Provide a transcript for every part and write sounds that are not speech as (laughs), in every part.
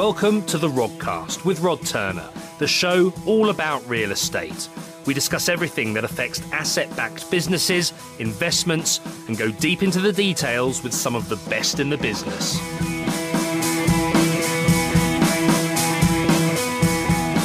Welcome to the Rodcast with Rod Turner, the show all about real estate. We discuss everything that affects asset backed businesses, investments, and go deep into the details with some of the best in the business.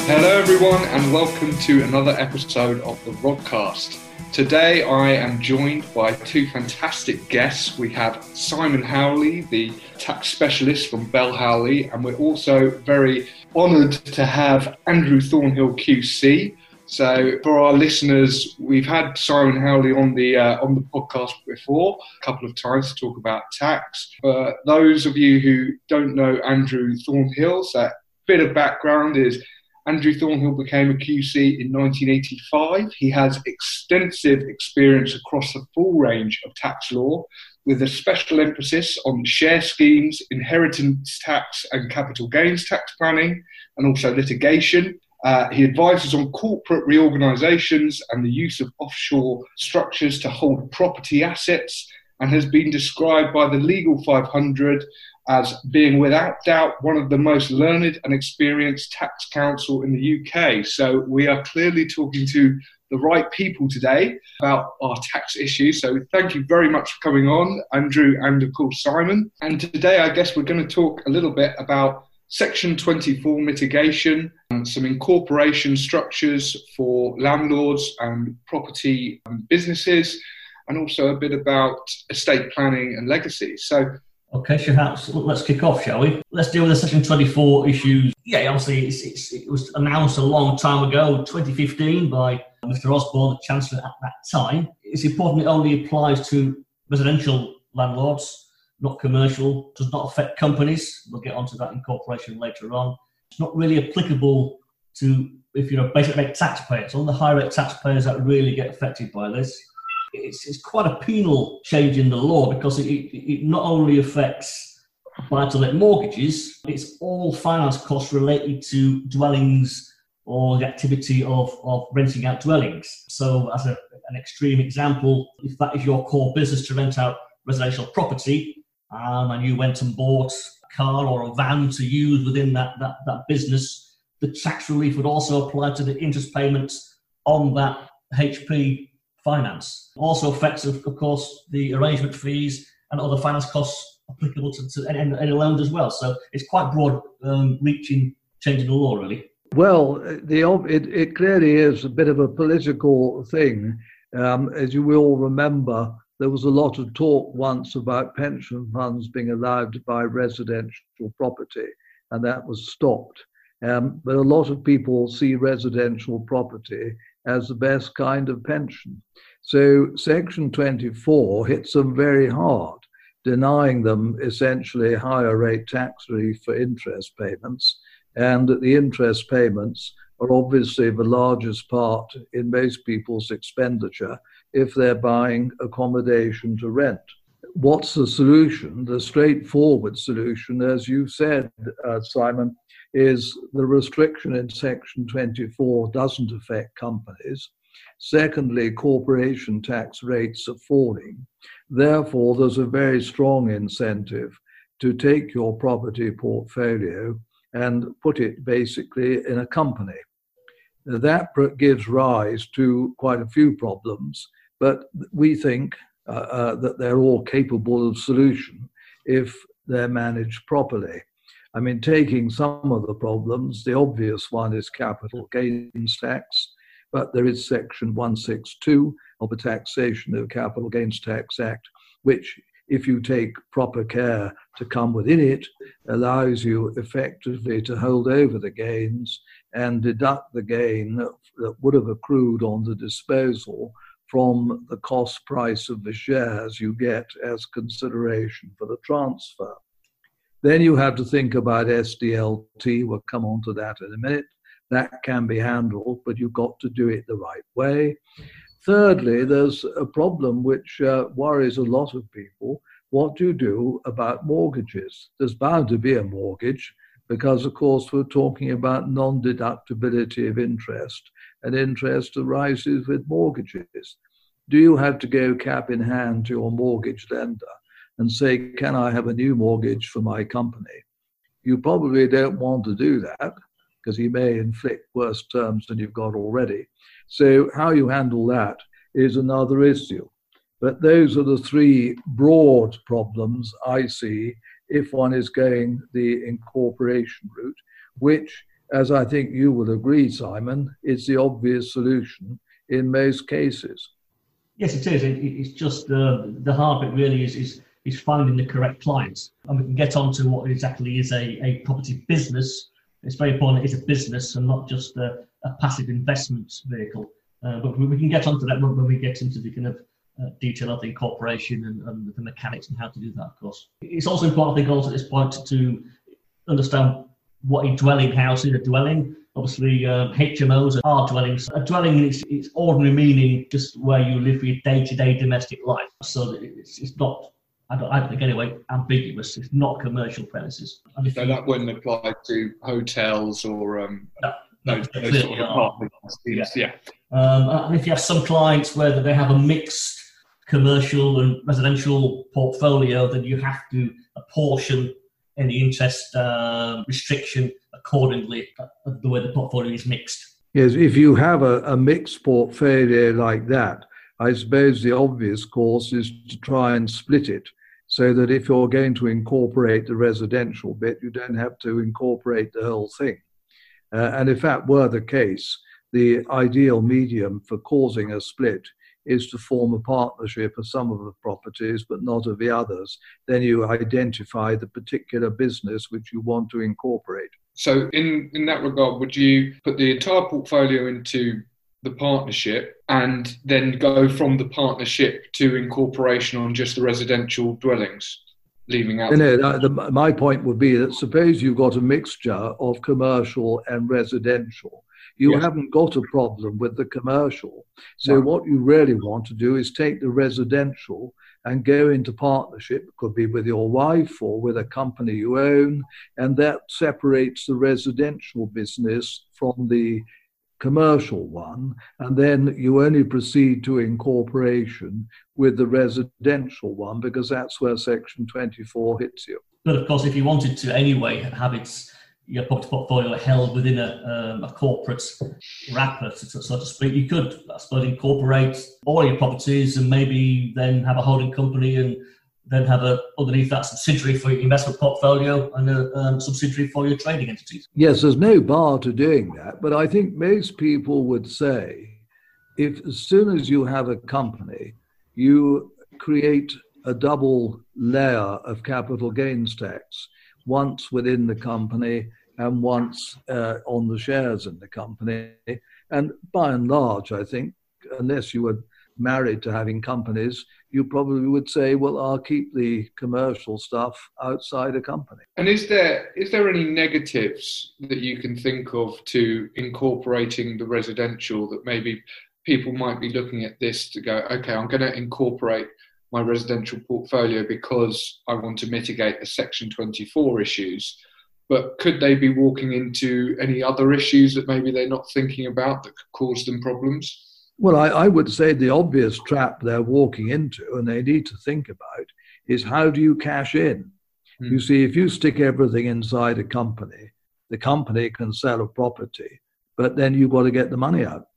Hello, everyone, and welcome to another episode of the Rodcast. Today, I am joined by two fantastic guests. We have Simon Howley, the tax specialist from Bell Howley, and we're also very honoured to have Andrew Thornhill QC. So, for our listeners, we've had Simon Howley on the uh, on the podcast before a couple of times to talk about tax. For those of you who don't know Andrew Thornhill, so a bit of background is Andrew Thornhill became a QC in 1985. He has extensive experience across the full range of tax law, with a special emphasis on share schemes, inheritance tax, and capital gains tax planning, and also litigation. Uh, he advises on corporate reorganisations and the use of offshore structures to hold property assets, and has been described by the Legal 500 as being without doubt one of the most learned and experienced tax counsel in the UK. So we are clearly talking to the right people today about our tax issues. So thank you very much for coming on, Andrew and of course Simon. And today I guess we're going to talk a little bit about Section 24 mitigation, and some incorporation structures for landlords and property and businesses, and also a bit about estate planning and legacy. So Okay, perhaps let's kick off, shall we? Let's deal with the Section 24 issues. Yeah, obviously, it's, it's, it was announced a long time ago, 2015, by Mr. Osborne, the Chancellor at that time. It's important it only applies to residential landlords, not commercial, does not affect companies. We'll get onto that incorporation later on. It's not really applicable to if you're a basic rate taxpayer. It's only the high rate taxpayers that really get affected by this it's, it's quite a penal change in the law because it, it not only affects buy to let mortgages, it's all finance costs related to dwellings or the activity of, of renting out dwellings. So, as a, an extreme example, if that is your core business to rent out residential property, um, and you went and bought a car or a van to use within that, that, that business, the tax relief would also apply to the interest payments on that HP finance. Also affects, of, course, the arrangement fees and other finance costs applicable to, to any, any loans as well. So it's quite broad um, reaching changing the law, really. Well, the, it, it clearly is a bit of a political thing. Um, as you will remember, there was a lot of talk once about pension funds being allowed to buy residential property, and that was stopped. Um, but a lot of people see residential property as the best kind of pension. So Section 24 hits them very hard, denying them essentially higher rate tax relief for interest payments, and that the interest payments are obviously the largest part in most people's expenditure if they're buying accommodation to rent. What's the solution? The straightforward solution, as you said, uh, Simon, is the restriction in Section 24 doesn't affect companies. Secondly, corporation tax rates are falling. Therefore, there's a very strong incentive to take your property portfolio and put it basically in a company. That gives rise to quite a few problems, but we think uh, uh, that they're all capable of solution if they're managed properly. I mean, taking some of the problems, the obvious one is capital gains tax, but there is Section 162 of the Taxation of Capital Gains Tax Act, which, if you take proper care to come within it, allows you effectively to hold over the gains and deduct the gain that would have accrued on the disposal from the cost price of the shares you get as consideration for the transfer. Then you have to think about SDLT. We'll come on to that in a minute. That can be handled, but you've got to do it the right way. Thirdly, there's a problem which uh, worries a lot of people. What do you do about mortgages? There's bound to be a mortgage because, of course, we're talking about non deductibility of interest, and interest arises with mortgages. Do you have to go cap in hand to your mortgage lender and say, Can I have a new mortgage for my company? You probably don't want to do that because he may inflict worse terms than you've got already. So, how you handle that is another issue. But those are the three broad problems I see if one is going the incorporation route, which, as I think you will agree, Simon, is the obvious solution in most cases. Yes, it is. it's just the hard bit really is, is is finding the correct clients. And we can get on to what exactly is a, a property business. It's very important it's a business and not just a, a passive investment vehicle. Uh, but we can get onto that when, we get into the kind of uh, detail of the incorporation and, and, the mechanics and how to do that, of course. It's also important, I think, also at this point to understand what a dwelling house is, a dwelling. Obviously, um, HMOs are dwellings. A dwelling is its ordinary meaning just where you live your day-to-day domestic life. So it's, it's not I don't, I don't think anyway, ambiguous. It's not commercial premises. And so that wouldn't apply to hotels or um, no, those, those sort of apartment yeah. yeah. Um, and if you have some clients where they have a mixed commercial and residential portfolio, then you have to apportion any interest uh, restriction accordingly uh, the way the portfolio is mixed. Yes, if you have a, a mixed portfolio like that, I suppose the obvious course is to try and split it so that if you're going to incorporate the residential bit, you don't have to incorporate the whole thing. Uh, and if that were the case, the ideal medium for causing a split is to form a partnership of some of the properties but not of the others. Then you identify the particular business which you want to incorporate. So, in, in that regard, would you put the entire portfolio into the partnership and then go from the partnership to incorporation on just the residential dwellings? leaving out. No, no the, my point would be that suppose you've got a mixture of commercial and residential. You yes. haven't got a problem with the commercial. So, no. what you really want to do is take the residential and go into partnership, could be with your wife or with a company you own, and that separates the residential business from the commercial one, and then you only proceed to incorporation with the residential one because that's where Section 24 hits you. But of course, if you wanted to anyway have its your property portfolio held within a, um, a corporate wrapper, so, so, to speak, you could, I suppose, incorporate all your properties and maybe then have a holding company and then have a underneath that subsidiary for your investment portfolio and a um, subsidiary for your trading entities. Yes, there's no bar to doing that, but I think most people would say if as soon as you have a company, you create a double layer of capital gains tax, once within the company and once uh, on the shares in the company. And by and large, I think, unless you were married to having companies, you probably would say, well, I'll keep the commercial stuff outside a company. And is there is there any negatives that you can think of to incorporating the residential that maybe people might be looking at this to go, okay, I'm going to incorporate my residential portfolio because I want to mitigate the Section 24 issues. But could they be walking into any other issues that maybe they're not thinking about that could cause them problems? Well, I, I, would say the obvious trap they're walking into and they need to think about is how do you cash in? Mm. You see, if you stick everything inside a company, the company can sell a property, but then you've got to get the money out.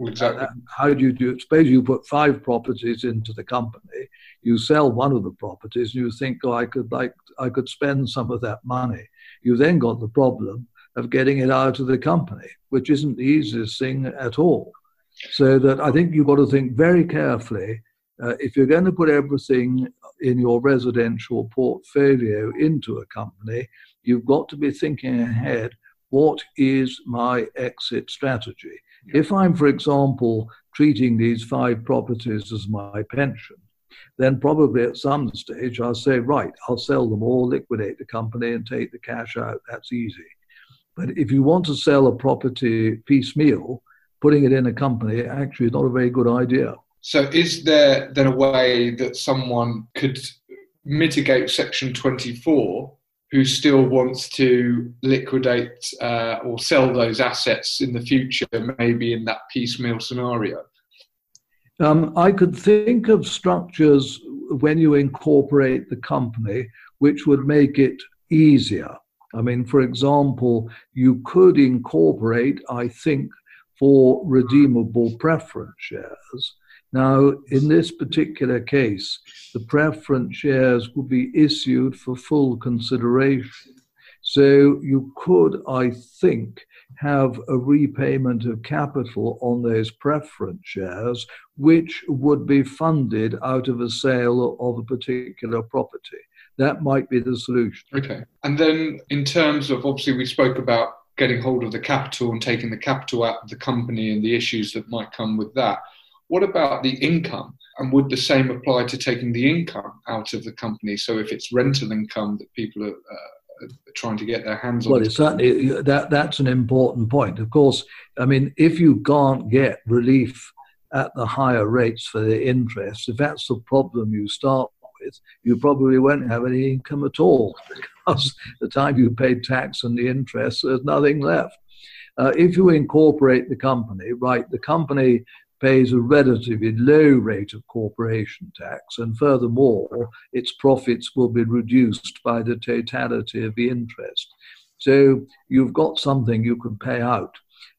Exactly. Uh, how do you do it? Suppose you put five properties into the company, you sell one of the properties, and you think, oh, I could like I could spend some of that money. You then got the problem of getting it out of the company, which isn't the easiest thing at all. So that I think you've got to think very carefully. Uh, if you're going to put everything in your residential portfolio into a company, you've got to be thinking ahead what is my exit strategy? If I'm, for example, treating these five properties as my pension, then probably at some stage I'll say, right, I'll sell them all, liquidate the company, and take the cash out. That's easy. But if you want to sell a property piecemeal, putting it in a company actually is not a very good idea. So, is there then a way that someone could mitigate Section 24 who still wants to liquidate uh, or sell those assets in the future, maybe in that piecemeal scenario? Um, I could think of structures when you incorporate the company which would make it easier. I mean, for example, you could incorporate, I think, for redeemable preference shares. Now, in this particular case, the preference shares would be issued for full consideration. So you could, I think, have a repayment of capital on those preference shares, which would be funded out of a sale of a particular property. That might be the solution. Okay. And then, in terms of obviously, we spoke about getting hold of the capital and taking the capital out of the company and the issues that might come with that. What about the income? And would the same apply to taking the income out of the company? So if it's rental income that people are, uh, trying to get their hands on. Well, certainly that that's an important point. Of course, I mean, if you can't get relief at the higher rates for the interest, if that's the problem you start with, you probably won't have any income at all (laughs) because the time you paid tax and the interest, there's nothing left. Uh, if you incorporate the company, right, the company pays a relatively low rate of corporation tax, and furthermore, its profits will be reduced by the totality of the interest. So you've got something you can pay out.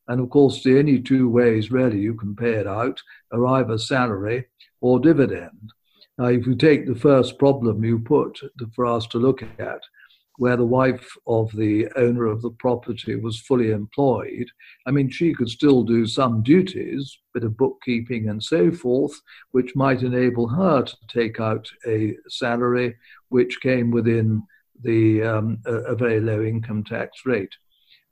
And of course, the only two ways really you can pay it out are either salary or dividend. Now, if you take the first problem you put for us to look at, where the wife of the owner of the property was fully employed, I mean, she could still do some duties, bit of bookkeeping and so forth, which might enable her to take out a salary which came within the um, a, a, very low income tax rate.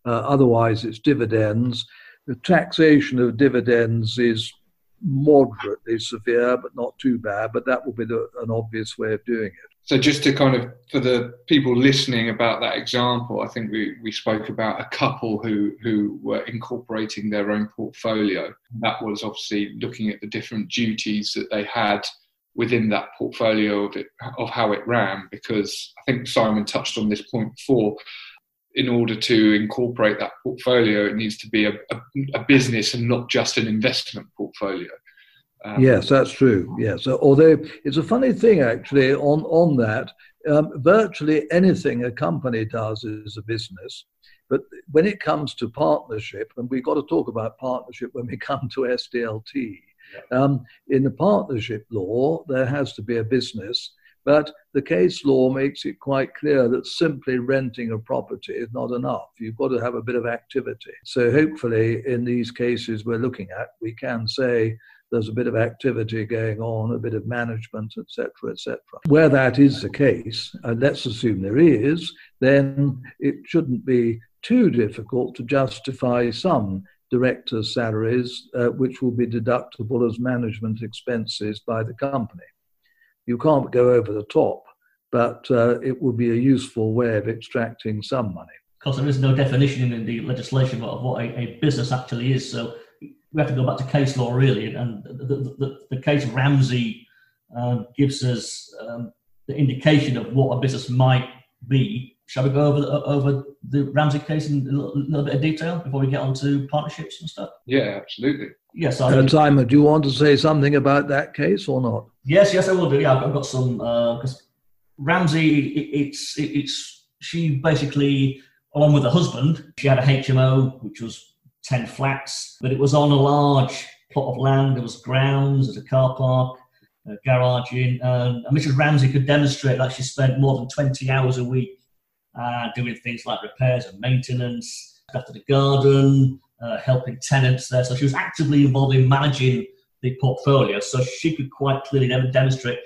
Uh, otherwise, it's dividends. The taxation of dividends is moderately severe, but not too bad. But that will be the, an obvious way of doing it. So just to kind of for the people listening about that example, I think we, we spoke about a couple who who were incorporating their own portfolio. That was obviously looking at the different duties that they had within that portfolio of it of how it ran. Because I think Simon touched on this point before. In order to incorporate that portfolio, it needs to be a, a, a business and not just an investment portfolio. Um, yes, that's true. Yes, although it's a funny thing actually on on that. Um, virtually anything a company does is a business, but when it comes to partnership, and we've got to talk about partnership when we come to SDLT. Um, in the partnership law, there has to be a business, but the case law makes it quite clear that simply renting a property is not enough. You've got to have a bit of activity. So, hopefully, in these cases we're looking at, we can say there's a bit of activity going on, a bit of management, etc., etc. Where that is the case, and let's assume there is, then it shouldn't be too difficult to justify some directors' salaries, uh, which will be deductible as management expenses by the company. You can't go over the top, but uh, it would be a useful way of extracting some money. Because there is no definition in the legislation of what a, a business actually is. So we have to go back to case law really, and the, the, the case of Ramsay um, gives us um, the indication of what a business might be. Shall we go over the, over the Ramsay case in a little, little, bit of detail before we get on to partnerships and stuff? Yeah, absolutely. Yes, I uh, Simon, do you want to say something about that case or not? Yes, yes, I will do. Yeah, I've got some because uh, Ramsay, it, it's it, it's she basically along with her husband, she had a HMO which was 10 flats, but it was on a large plot of land. There was grounds, there's a car park, a garage in, and Mrs. Ramsay could demonstrate that she spent more than 20 hours a week uh, doing things like repairs and maintenance, after the garden, uh, helping tenants there. So she was actively involved in managing the portfolio. So she could quite clearly demonstrate,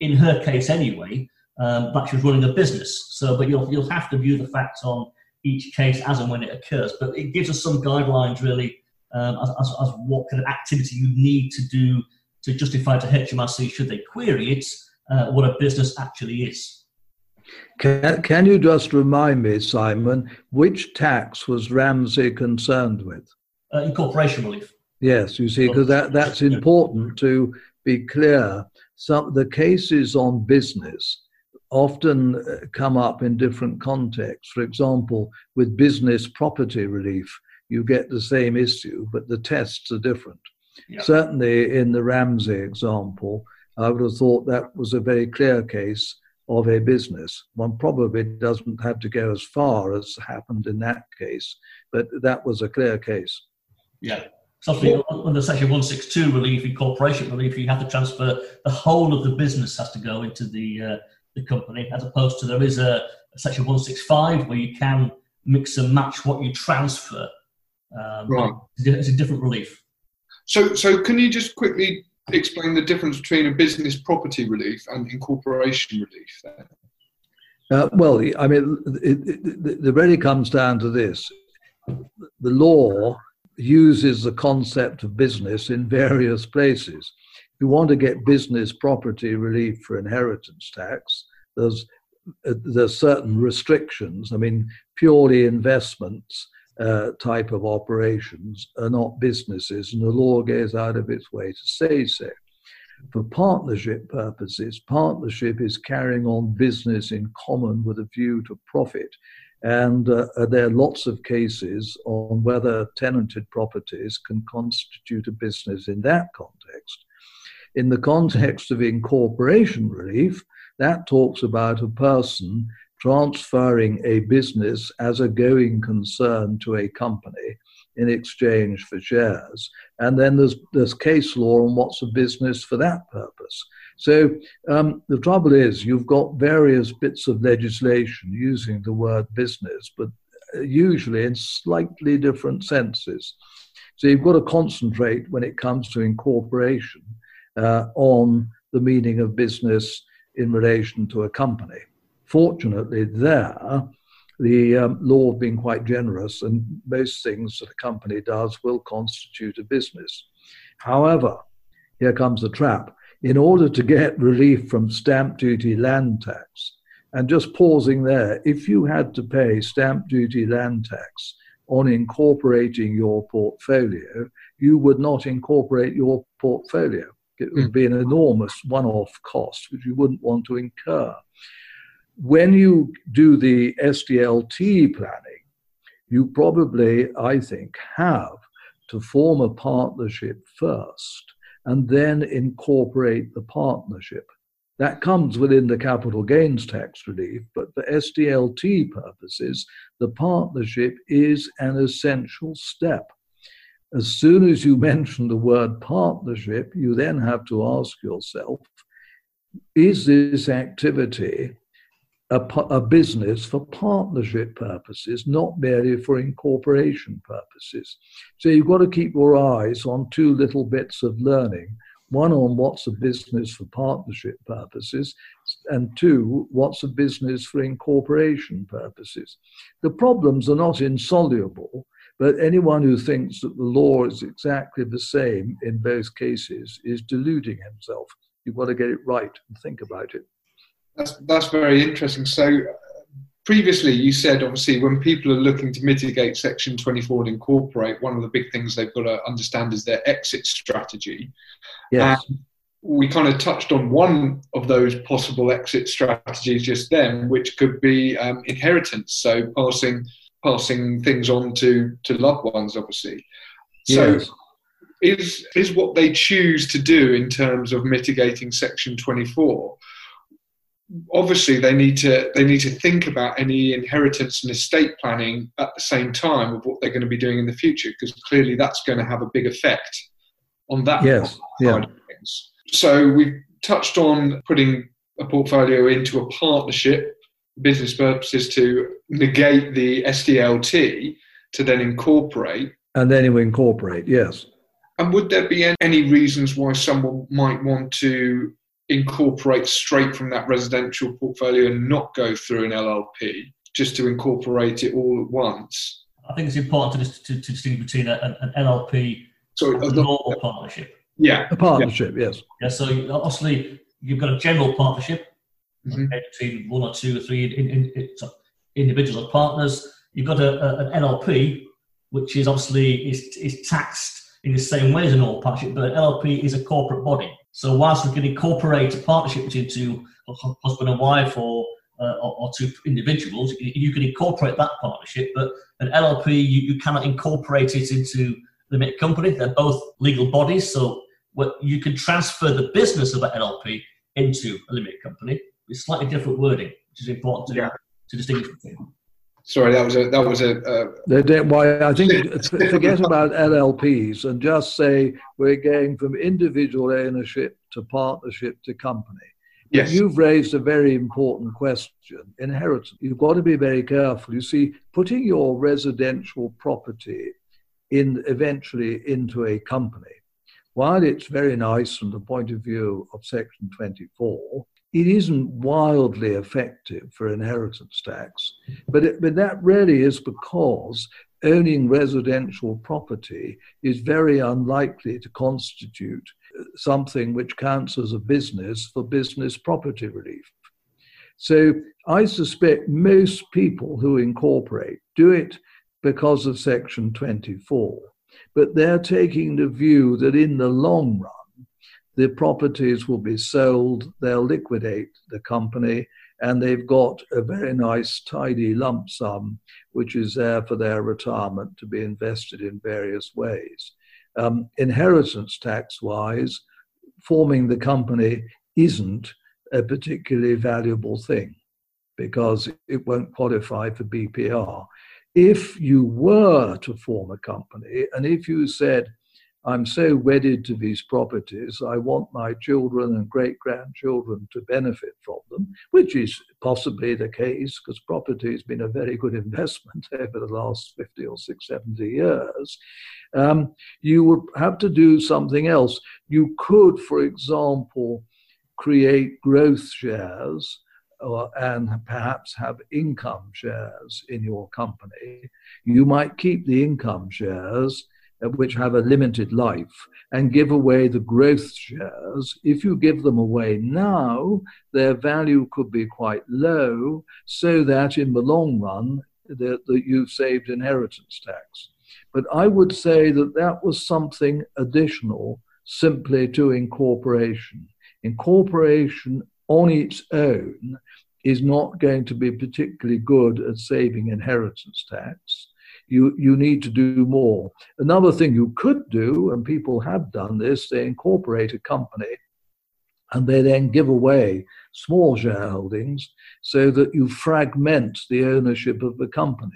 in her case anyway, um, that she was running a business. So, but you'll you'll have to view the facts on each case as and when it occurs. But it gives us some guidelines really um, as, as, as, what kind of activity you need to do to justify to HMRC should they query it uh, what a business actually is. Can, can you just remind me, Simon, which tax was Ramsay concerned with? Uh, incorporation relief. Yes, you see, because that, that's important to be clear. Some the cases on business often uh, come up in different contexts. For example, with business property relief, you get the same issue, but the tests are different. Yeah. Certainly, in the Ramsay example, I would have thought that was a very clear case of a business. One probably doesn't have to go as far as happened in that case, but that was a clear case. Yeah. So under Section 162 relief, incorporation relief, you have to transfer the whole of the business has to go into the uh, the company, as opposed to there is a, a, Section 165 where you can mix and match what you transfer. Um, right. It's a different relief. So, so can you just quickly explain the difference between a business property relief and incorporation relief then? Uh, well, I mean, it, it, it, really comes down to this. The law uses the concept of business in various places. If you want to get business property relief for inheritance tax, there's uh, there's certain restrictions. I mean, purely investments uh, type of operations are not businesses, and the law goes out of its way to say so. For partnership purposes, partnership is carrying on business in common with a view to profit. And uh, there are lots of cases on whether tenanted properties can constitute a business in that context. In the context of incorporation relief, that talks about a person transferring a business as a going concern to a company in exchange for shares. And then there's, there's case law on what's a business for that purpose. So um, the trouble is, you've got various bits of legislation using the word business, but usually in slightly different senses. So you've got to concentrate when it comes to incorporation uh, on the meaning of business in relation to a company fortunately, there, the um, law have been quite generous, and most things that a company does will constitute a business. However, here comes the trap. In order to get relief from stamp duty land tax, and just pausing there, if you had to pay stamp duty land tax on incorporating your portfolio, you would not incorporate your portfolio. It would be an enormous one off cost, which you wouldn't want to incur when you do the SDLT planning, you probably, I think, have to form a partnership first and then incorporate the partnership. That comes within the capital gains tax relief, but for SDLT purposes, the partnership is an essential step. As soon as you mention the word partnership, you then have to ask yourself is this activity a, a, business for partnership purposes, not merely for incorporation purposes. So you've got to keep your eyes on two little bits of learning one on what's a business for partnership purposes, and two, what's a business for incorporation purposes. The problems are not insoluble, but anyone who thinks that the law is exactly the same in both cases is deluding himself. You've got to get it right and think about it. That's that's very interesting. So previously you said obviously when people are looking to mitigate section 24 and incorporate one of the big things they've got to understand is their exit strategy yes. And we kind of touched on one of those possible exit strategies just then which could be um, inheritance so passing passing things on to to loved ones obviously so yes. is is what they choose to do in terms of mitigating section 24 obviously they need to they need to think about any inheritance and estate planning at the same time of what they're going to be doing in the future because clearly that's going to have a big effect on that yes yeah. so we've touched on putting a portfolio into a partnership business purposes to negate the SDLT to then incorporate. And then you incorporate yes. And would there be any reasons why someone might want to incorporate straight from that residential portfolio and not go through an LLP, just to incorporate it all at once? I think it's important to, to, to distinguish between an, an LLP Sorry, and a normal partnership. Yeah. A partnership, yeah. yes. Yeah, so obviously you've got a general partnership mm-hmm. between one or two or three in, in, in, individuals or partners. You've got a, a, an LLP, which is obviously is, is taxed in the same way as a normal partnership, but an LLP is a corporate body. So whilst we can incorporate a partnership between two husband and wife or, uh, or, or, two individuals, you can incorporate that partnership, but an LLP, you, you cannot incorporate it into the limited company. They're both legal bodies, so what, you can transfer the business of an LLP into a limited company, It's slightly different wording, which is important to, yeah. to distinguish between. Sorry, that was a that was a. Uh, they don't, why I think forget about LLPs and just say we're going from individual ownership to partnership to company. Yes. You've raised a very important question inheritance. You've got to be very careful. You see, putting your residential property in eventually into a company, while it's very nice from the point of view of Section 24, it isn't wildly effective for inheritance tax. But, it, but that really is because owning residential property is very unlikely to constitute uh, something which counts as a business for business property relief. So I suspect most people who incorporate do it because of Section 24, but they're taking the view that in the long run, the properties will be sold, they'll liquidate the company, and they've got a very nice, tidy lump sum, which is there for their retirement to be invested in various ways. Um, inheritance tax wise, forming the company isn't a particularly valuable thing because it won't qualify for BPR. If you were to form a company and if you said, I'm so wedded to these properties, I want my children and great grandchildren to benefit from them, which is possibly the case because property has been a very good investment (laughs) over the last 50 or 6, 70 years. Um, you would have to do something else. You could, for example, create growth shares. Or, and perhaps have income shares in your company. You might keep the income shares Uh, which have a limited life and give away the growth shares. If you give them away now, their value could be quite low, so that in the long run, that, that you've saved inheritance tax. But I would say that that was something additional simply to incorporation. Incorporation on its own is not going to be particularly good at saving inheritance tax you, you need to do more. Another thing you could do, and people have done this, they incorporate a company and they then give away small shareholdings so that you fragment the ownership of the company.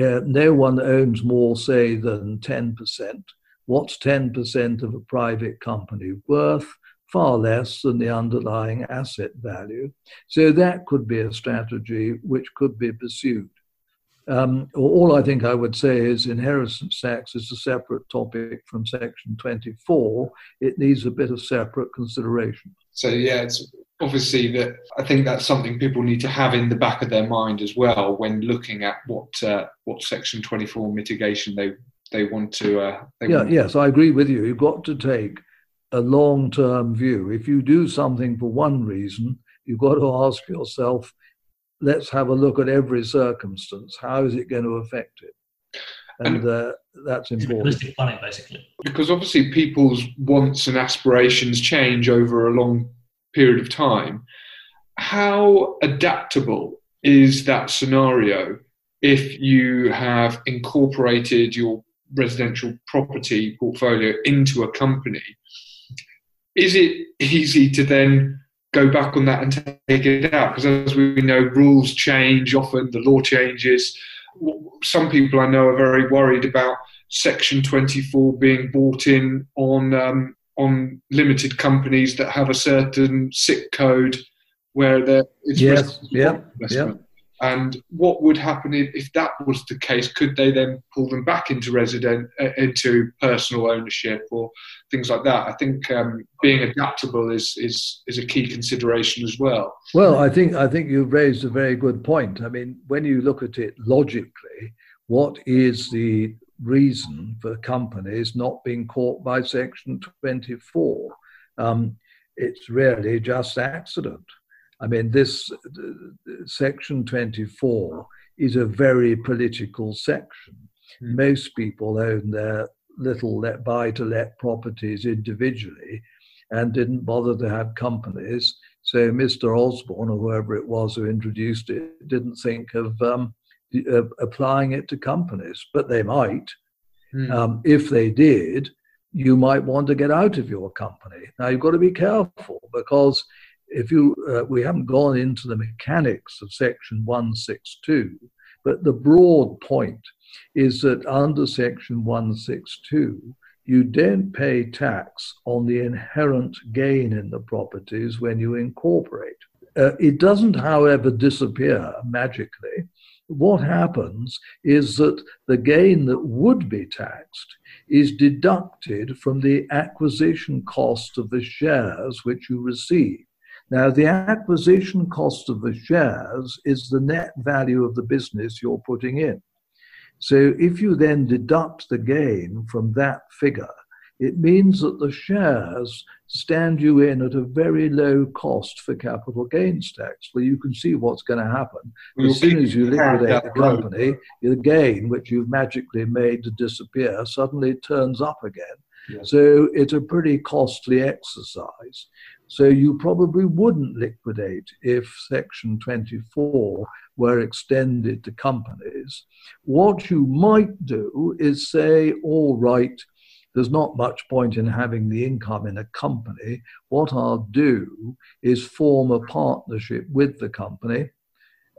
Uh, no one owns more, say, than 10%. What's 10% of a private company worth? Far less than the underlying asset value. So that could be a strategy which could be pursued. Um, all I think I would say is inheritance tax is a separate topic from Section 24. It needs a bit of separate consideration. So, yeah, it's obviously that I think that's something people need to have in the back of their mind as well when looking at what uh, what Section 24 mitigation they they want to. Uh, they yeah, want. yes, I agree with you. You've got to take a long term view. If you do something for one reason, you've got to ask yourself let's have a look at every circumstance. How is it going to affect it? And, and uh, that's important. planning, basically. Because obviously, people's wants and aspirations change over a long period of time. How adaptable is that scenario if you have incorporated your residential property portfolio into a company? Is it easy to then go back on that and take it out because as we know rules change often the law changes some people i know are very worried about section 24 being brought in on um, on limited companies that have a certain SIC code where it's yes, yeah, yeah. And what would happen if, if that was the case? Could they then pull them back into resident, uh, into personal ownership or things like that? I think um, being adaptable is, is is a key consideration as well. Well, I think I think you've raised a very good point. I mean, when you look at it logically, what is the reason for companies not being caught by Section 24? Um, it's really just accident. I mean, this section 24 is a very political section. Mm. Most people own their little let buy to let properties individually and didn't bother to have companies. So Mr. Osborne, or whoever it was who introduced it, didn't think of um, uh, applying it to companies, but they might. Mm. Um, if they did, you might want to get out of your company. Now you've got to be careful because if you, uh, we haven't gone into the mechanics of Section 162, but the broad point is that under Section 162, you don't pay tax on the inherent gain in the properties when you incorporate. Uh, it doesn't, however, disappear magically. What happens is that the gain that would be taxed is deducted from the acquisition cost of the shares which you receive. Now, the acquisition cost of the shares is the net value of the business you're putting in. So if you then deduct the gain from that figure, it means that the shares stand you in at a very low cost for capital gains tax. Well, you can see what's going to happen. We'll as soon as you liquidate the company, the gain, which you've magically made to disappear, suddenly turns up again. So it's a pretty costly exercise. So you probably wouldn't liquidate if Section 24 were extended to companies. What you might do is say, all right, there's not much point in having the income in a company. What I'll do is form a partnership with the company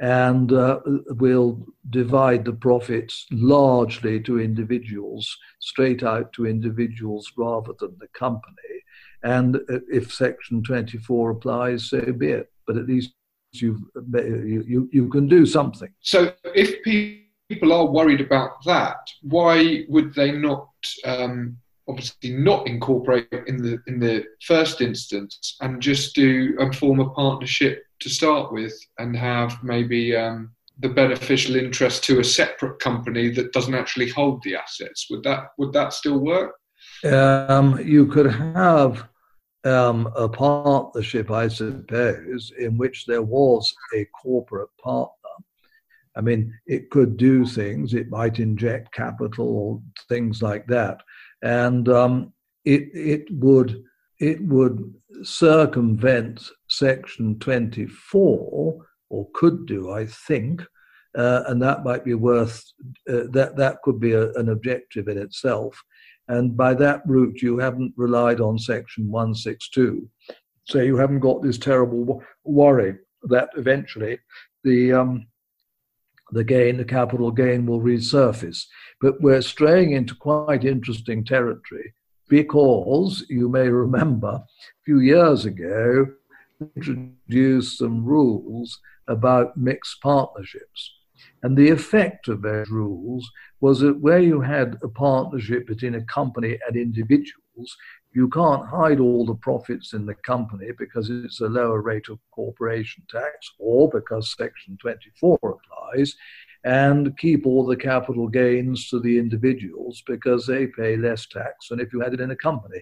and uh, we'll divide the profits largely to individuals, straight out to individuals rather than the company. And if Section 24 applies, so be it. But at least you you you can do something. So if people are worried about that, why would they not? Um, obviously, not incorporate in the in the first instance and just do and form a partnership to start with, and have maybe um, the beneficial interest to a separate company that doesn't actually hold the assets. Would that would that still work? Um, you could have um, a partnership, I suppose, in which there was a corporate partner. I mean, it could do things, it might inject capital things like that. And um, it, it, would, it would circumvent Section 24, or could do, I think, uh, and that might be worth, uh, that, that could be a, an objective in itself. And by that route, you haven't relied on Section 162. So you haven't got this terrible worry that eventually the um, the gain, the capital gain, will resurface. But we're straying into quite interesting territory because you may remember a few years ago introduced some rules about mixed partnerships. And the effect of those rules was that where you had a partnership between a company and individuals, you can't hide all the profits in the company because it's a lower rate of corporation tax or because Section 24 applies, and keep all the capital gains to the individuals because they pay less tax than if you had it in a company.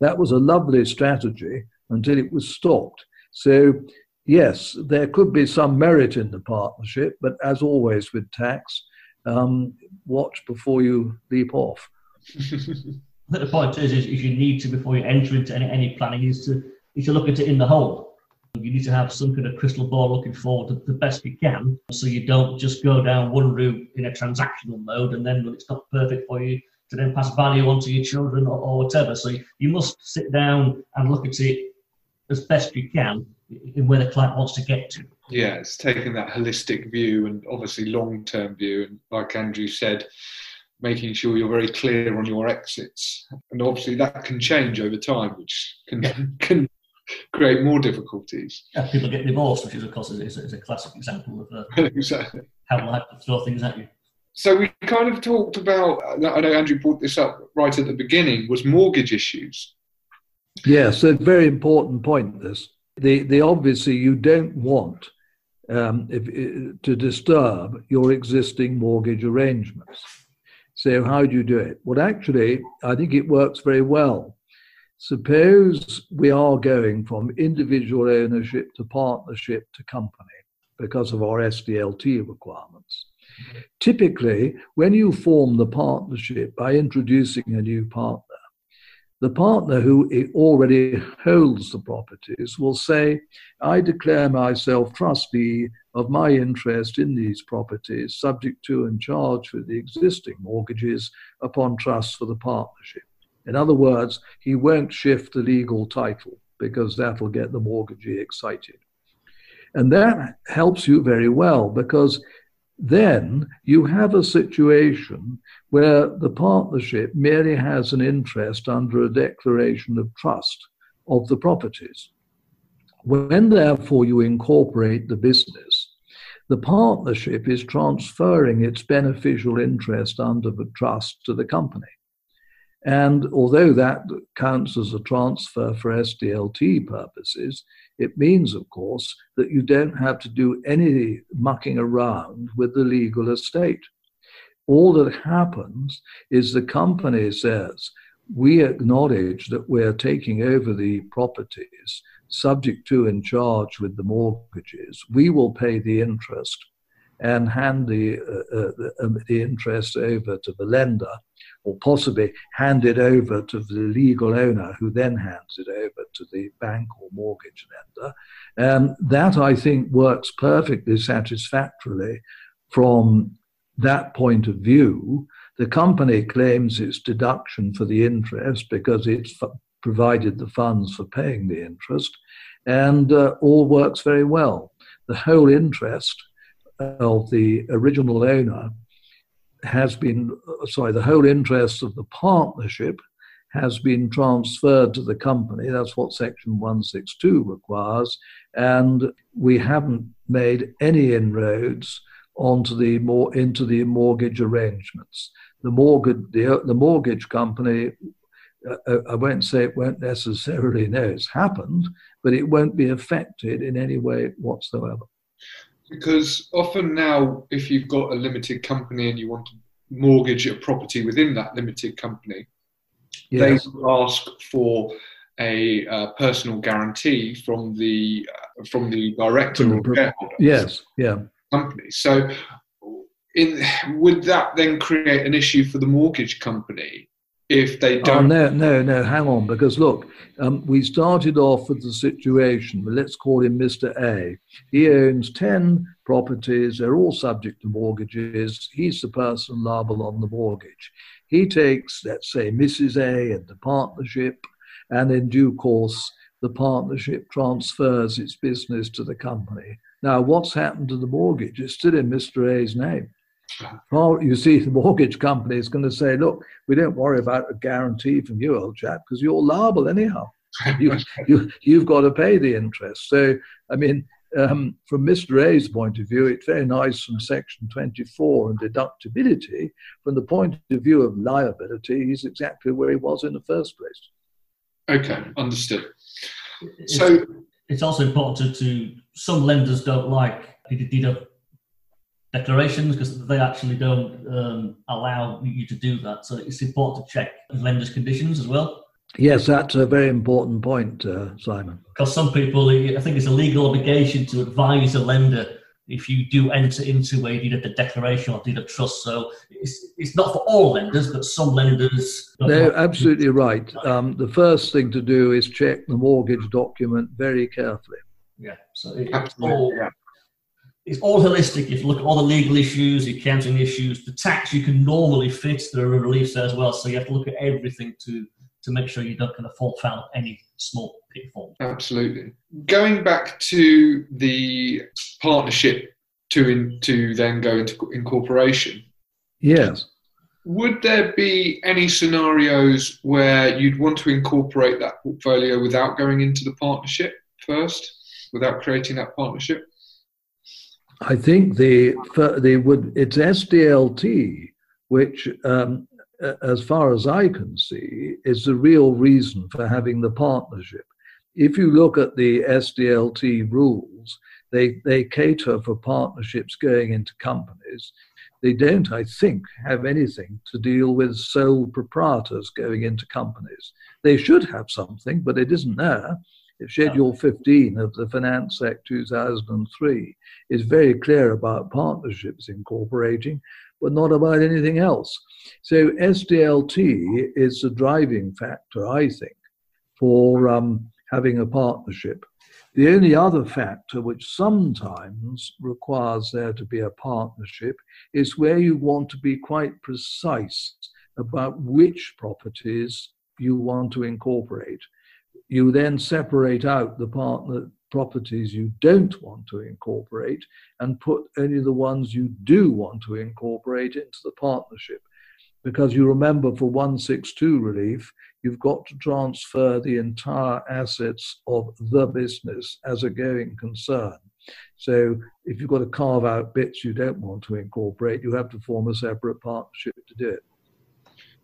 That was a lovely strategy until it was stopped. So yes, there could be some merit in the partnership, but as always with tax, um, watch before you leap off. (laughs) The point is, is, you need to before you enter into any, any planning is to is to look at it in the whole. You need to have some kind of crystal ball looking forward the best you can, so you don't just go down one route in a transactional mode, and then when it's not perfect for you, to then pass value on to your children or, or whatever. So you, you must sit down and look at it as best you can where the client wants to get to. Yeah, it's taking that holistic view and obviously long term view. And like Andrew said, making sure you're very clear on your exits. And obviously that can change over time, which can, yeah. (laughs) can create more difficulties. Yeah, people get divorced, which is, of course, is, is a classic example of uh, (laughs) exactly. how life can throw things at you. So we kind of talked about, I know Andrew brought this up right at the beginning, was mortgage issues. Yes, a very important point, this the, the obviously you don't want um, if, to disturb your existing mortgage arrangements. So how do you do it? Well, actually, I think it works very well. Suppose we are going from individual ownership to partnership to company because of our SDLT requirements. Typically, when you form the partnership by introducing a new partner, the partner who already holds the properties will say, I declare myself trustee of my interest in these properties, subject to and charged with the existing mortgages upon trust for the partnership. In other words, he won't shift the legal title. because that'll get the mortgagee excited. And that helps you very well because then you have a situation where the partnership merely has an interest under a declaration of trust of the properties. When therefore you incorporate the business, the partnership is transferring its beneficial interest under the trust to the company. And although that counts as a transfer for SDLT purposes, it means, of course, that you don't have to do any mucking around with the legal estate. All that happens is the company says, we acknowledge that we're taking over the properties subject to and charged with the mortgages. We will pay the interest and hand the, uh, uh, the, um, interest over to the lender or possibly hand it over to the legal owner who then hands it over to the bank or mortgage lender. And that, I think, works perfectly satisfactorily from that point of view. The company claims its deduction for the interest because it's provided the funds for paying the interest, and uh, all works very well. The whole interest of the original owner has been, sorry, the whole interest of the partnership has been transferred to the company. That's what Section 162 requires. And we haven't made any inroads onto the more into the mortgage arrangements. The mortgage, the, the mortgage company, uh, uh, I won't say it won't necessarily know it's happened, but it won't be affected in any way whatsoever because often now, if you've got a limited company and you want to mortgage a property within that limited company, yes. they ask for a uh, personal guarantee from the uh, from the director from the, or shareholder. Yes, yeah. Company. So, in would that then create an issue for the mortgage company if they oh, don't. Oh, no, no, no, hang on, because look, um, we started off with the situation, let's call him Mr. A. He owns 10 properties, they're all subject to mortgages. He's the person liable on the mortgage. He takes, let's say, Mrs. A and the partnership, and in due course, the partnership transfers its business to the company. Now, what's happened to the mortgage? It's still in Mr. A's name. Well, you see, the mortgage company is going to say, look, we don't worry about a guarantee from you, old chap, because you're liable anyhow. you, you, you've got to pay the interest. So, I mean, um, from Mr. A's point of view, it's very nice from Section 24 and deductibility. From the point of view of liability, he's exactly where he was in the first place. Okay, understood. So it's also important to, to some lenders don't like the deduct declarations because they actually don't um, allow you to do that. So it's important to check lenders' conditions as well. Yes, that's a very important point, uh, Simon. Because some people, I think it's a legal obligation to advise a lender if you do enter into a deed of declaration or deed of trust. So it's, it's not for all lenders, but some lenders. No, absolutely right. Um, the first thing to do is check the mortgage document very carefully. Yeah, so it's all, yeah it's all holistic. If you look at all the legal issues, the accounting issues, the tax you can normally fit, there are reliefs there as well. So you have to look at everything to to make sure you don't kind of fall foul of any small pitfalls. Absolutely. Going back to the partnership to in, to then go into incorporation. Yes. Would there be any scenarios where you'd want to incorporate that portfolio without going into the partnership first, without creating that partnership? I think the they would it's SDLT, which, um, as far as I can see, is the real reason for having the partnership. If you look at the SDLT rules, they they cater for partnerships going into companies. They don't, I think, have anything to deal with sole proprietors going into companies. They should have something, but it isn't there. Schedule 15 of the Finance Act 2003 is very clear about partnerships incorporating, but not about anything else. So SDLT is the driving factor, I think, for um, having a partnership. The only other factor which sometimes requires there to be a partnership is where you want to be quite precise about which properties you want to incorporate You then separate out the partner properties you don't want to incorporate and put only the ones you do want to incorporate into the partnership. Because you remember for 162 relief, you've got to transfer the entire assets of the business as a going concern. So if you've got to carve out bits you don't want to incorporate, you have to form a separate partnership to do it.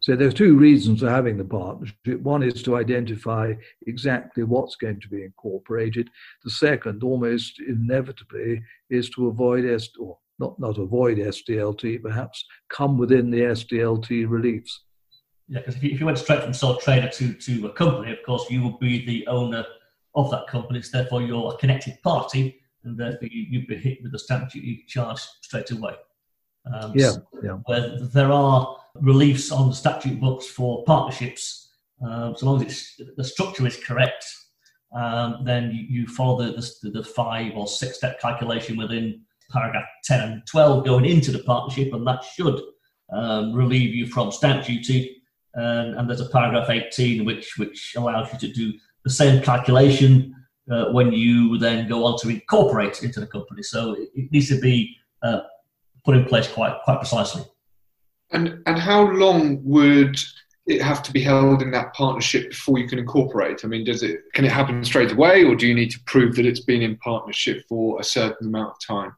So there's two reasons for having the partnership. One is to identify exactly what's going to be incorporated. The second, almost inevitably, is to avoid S or not not avoid SDLT, perhaps come within the SDLT reliefs. Yeah, because if, if you, went straight from sole trader to to a company, of course you would be the owner of that company. So therefore you're a connected party, and therefore you, would be hit with the stamp duty charge straight away. Um, yeah, yeah. Where there are reliefs on the statute books for partnerships, uh, so long as the structure is correct, um, then you, you follow the, the, the, five or six step calculation within paragraph 10 and 12 going into the partnership, and that should um, relieve you from stamp duty. And, and, there's a paragraph 18 which, which allows you to do the same calculation uh, when you then go on to incorporate into the company. So it, it needs to be uh, put in place quite quite precisely. And and how long would it have to be held in that partnership before you can incorporate? I mean, does it can it happen straight away, or do you need to prove that it's been in partnership for a certain amount of time?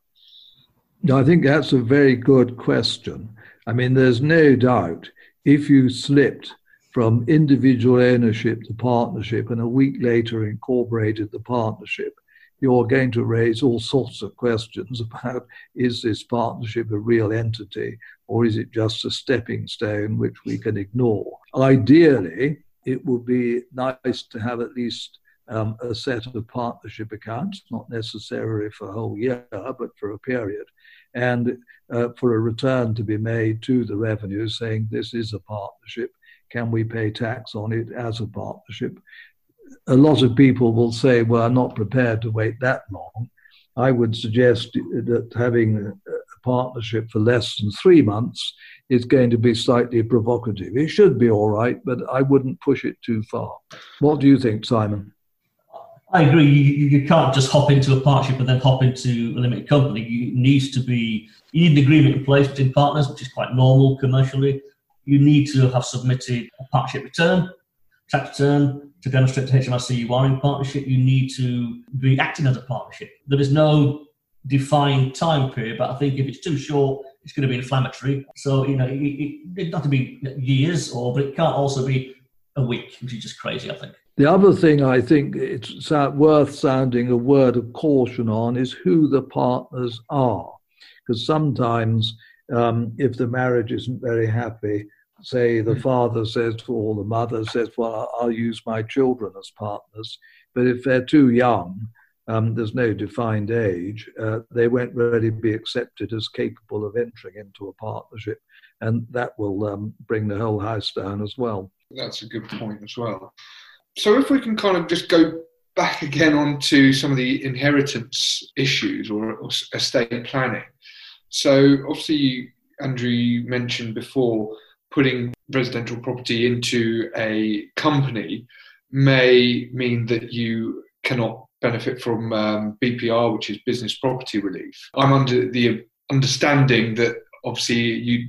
No, I think that's a very good question. I mean, there's no doubt if you slipped from individual ownership to partnership and a week later incorporated the partnership, you're going to raise all sorts of questions about is this partnership a real entity or is it just a stepping stone which we can ignore? Ideally, it would be nice to have at least um, a set of partnership accounts, not necessarily for a whole year, but for a period, and uh, for a return to be made to the revenue saying this is a partnership. Can we pay tax on it as a partnership? a lot of people will say, well, I'm not prepared to wait that long. I would suggest that having a partnership for less than three months is going to be slightly provocative. It should be all right, but I wouldn't push it too far. What do you think, Simon? I agree. You, you can't just hop into a partnership and then hop into a limited company. You needs to be you need an agreement in place between partners, which is quite normal commercially. You need to have submitted a partnership return, tax return, to demonstrate to HMRC you are in partnership, you need to be acting as a partnership. There is no defined time period, but I think if it's too short, it's going to be inflammatory. So, you know, it, it, it not to be years or, but it can't also be a week, which is just crazy, I think. The other thing I think it's worth sounding a word of caution on is who the partners are. Because sometimes, um, if the marriage isn't very happy, say the hmm. father says or the mother says, well, I'll use my children as partners. But if they're too young, um, there's no defined age, uh, they won't really be accepted as capable of entering into a partnership. And that will um, bring the whole house down as well. That's a good point as well. So if we can kind of just go back again onto some of the inheritance issues or, or estate planning. So obviously, Andrew, you mentioned before putting residential property into a company may mean that you cannot benefit from um, BPR, which is business property relief. I'm under the understanding that obviously you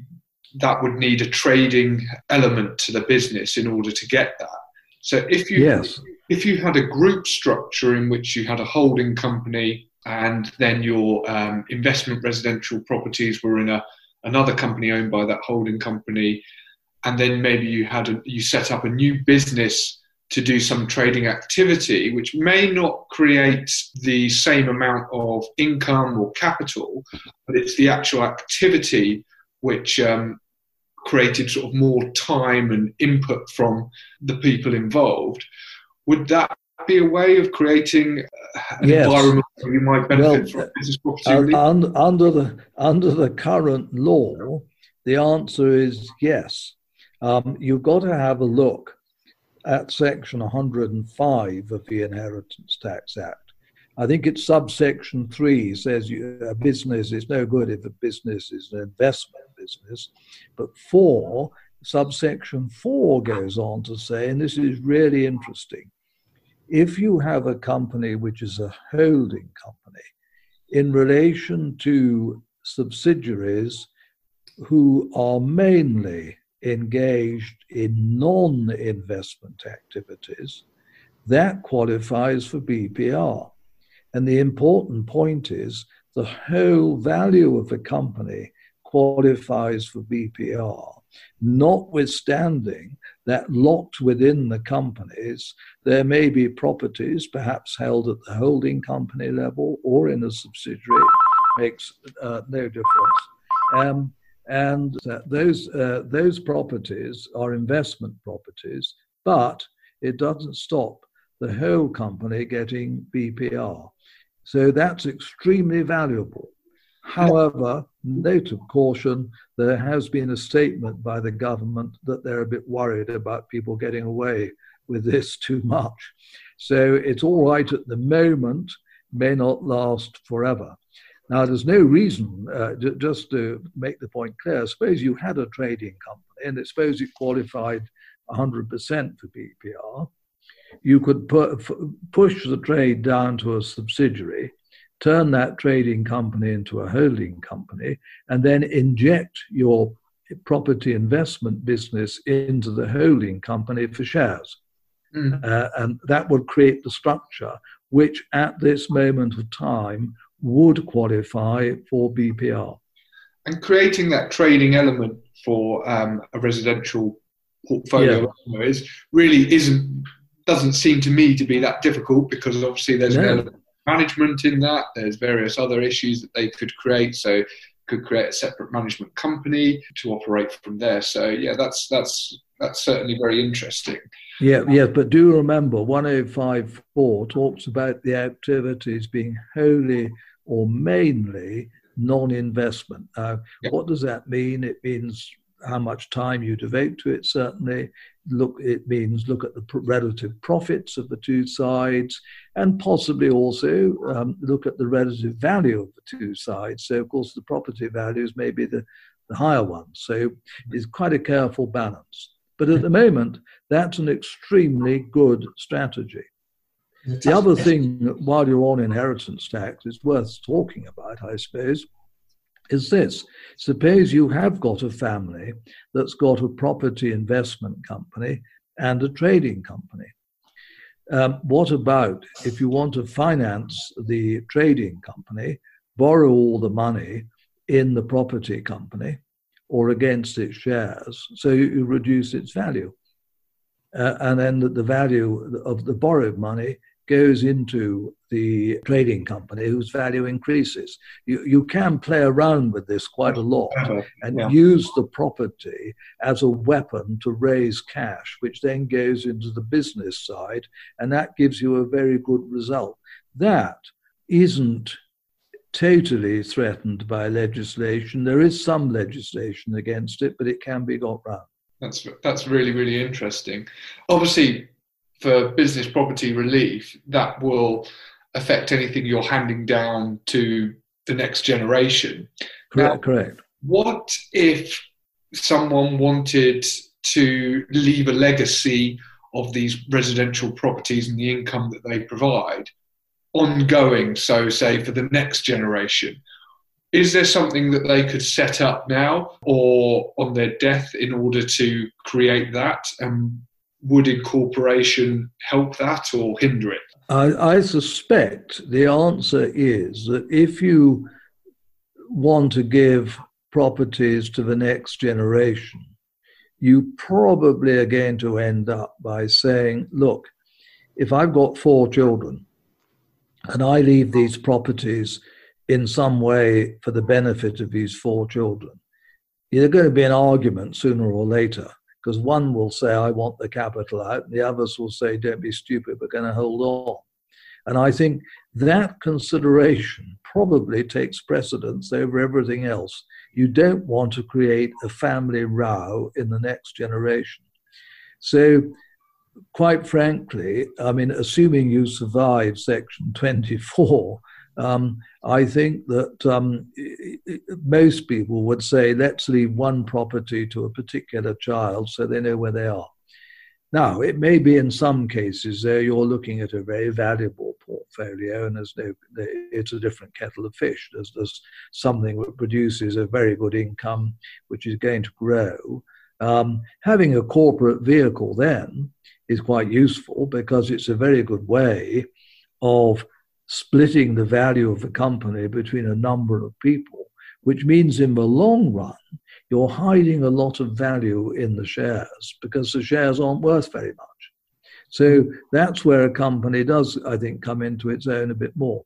that would need a trading element to the business in order to get that. So if you yes. if you had a group structure in which you had a holding company and then your um, investment residential properties were in a another company owned by that holding company, and then maybe you had a, you set up a new business to do some trading activity, which may not create the same amount of income or capital, but it's the actual activity which um, created sort of more time and input from the people involved. Would that be a way of creating an yes. environment where you might benefit well, from business property? Uh, under the under the current law, the answer is yes. Um, you've got to have a look at section 105 of the Inheritance Tax Act. I think it's subsection 3 says you, a business is no good if a business is an investment business. But 4, subsection 4 goes on to say, and this is really interesting if you have a company which is a holding company in relation to subsidiaries who are mainly engaged in non investment activities, that qualifies for BPR. And the important point is the whole value of the company qualifies for BPR, notwithstanding that locked within the companies, there may be properties perhaps held at the holding company level or in a subsidiary, makes uh, no difference. Um, and uh, those, uh, those properties are investment properties, but it doesn't stop the whole company getting BPR. So that's extremely valuable. However, note of caution, there has been a statement by the government that they're a bit worried about people getting away with this (laughs) too much. So it's all right at the moment, may not last forever. Now, there's no reason, uh, just to make the point clear, suppose you had a trading company and suppose it qualified 100% for BPR, you could pu- push the trade down to a subsidiary, turn that trading company into a holding company, and then inject your property investment business into the holding company for shares. Mm. Uh, and that would create the structure which, at this moment of time, would qualify for BPR. And creating that trading element for um, a residential portfolio yeah. is really isn't doesn't seem to me to be that difficult because obviously there's no. an element of management in that. There's various other issues that they could create. So could create a separate management company to operate from there. So yeah, that's that's that's certainly very interesting. Yeah, yeah, but do remember 1054 talks about the activities being wholly or mainly non-investment. Now, yeah. what does that mean? It means how much time you devote to it, certainly. Look, it means look at the relative profits of the two sides and possibly also um, look at the relative value of the two sides. So, of course, the property values may be the, the higher one. So, it's quite a careful balance. But at the moment, that's an extremely good strategy. The other thing, while you're on inheritance tax, is worth talking about, I suppose, is this. Suppose you have got a family that's got a property investment company and a trading company. Um, what about if you want to finance the trading company, borrow all the money in the property company or against its shares, so you reduce its value? Uh, and then the, the value of the borrowed money goes into the trading company whose value increases. You, you can play around with this quite a lot and yeah. use the property as a weapon to raise cash, which then goes into the business side, and that gives you a very good result. That isn't totally threatened by legislation. There is some legislation against it, but it can be got round. That's that's really really interesting. Obviously, for business property relief, that will affect anything you're handing down to the next generation. Correct. Now, correct. What if someone wanted to leave a legacy of these residential properties and the income that they provide ongoing, so say for the next generation? Is there something that they could set up now or on their death in order to create that? And would incorporation help that or hinder it? I, I, suspect the answer is that if you want to give properties to the next generation, you probably are going to end up by saying, look, if I've got four children and I leave these properties in some way for the benefit of these four children, there's going to be an argument sooner or later because one will say, I want the capital out, and the others will say, don't be stupid, we're going to hold on. And I think that consideration probably takes precedence over everything else. You don't want to create a family row in the next generation. So, quite frankly, I mean, assuming you survive Section 24, um, I think that um, most people would say, let's leave one property to a particular child so they know where they are. Now, it may be in some cases there you're looking at a very valuable portfolio, and there's no, it's a different kettle of fish. There's, there's something that produces a very good income, which is going to grow. Um, having a corporate vehicle then is quite useful because it's a very good way of splitting the value of the company between a number of people, which means in the long run, you're hiding a lot of value in the shares because the shares aren't worth very much. So that's where a company does, I think, come into its own a bit more.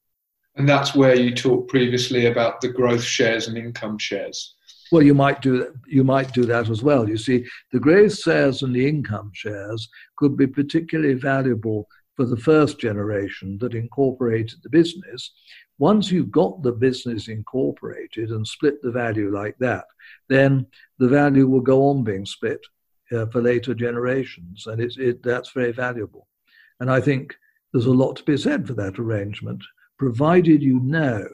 And that's where you talked previously about the growth shares and income shares. Well, you might do that. You might do that as well. You see, the growth shares and the income shares could be particularly valuable for the first generation that incorporated the business, once you've got the business incorporated and split the value like that, then the value will go on being split uh, for later generations, and it's, it, that's very valuable. And I think there's a lot to be said for that arrangement, provided you know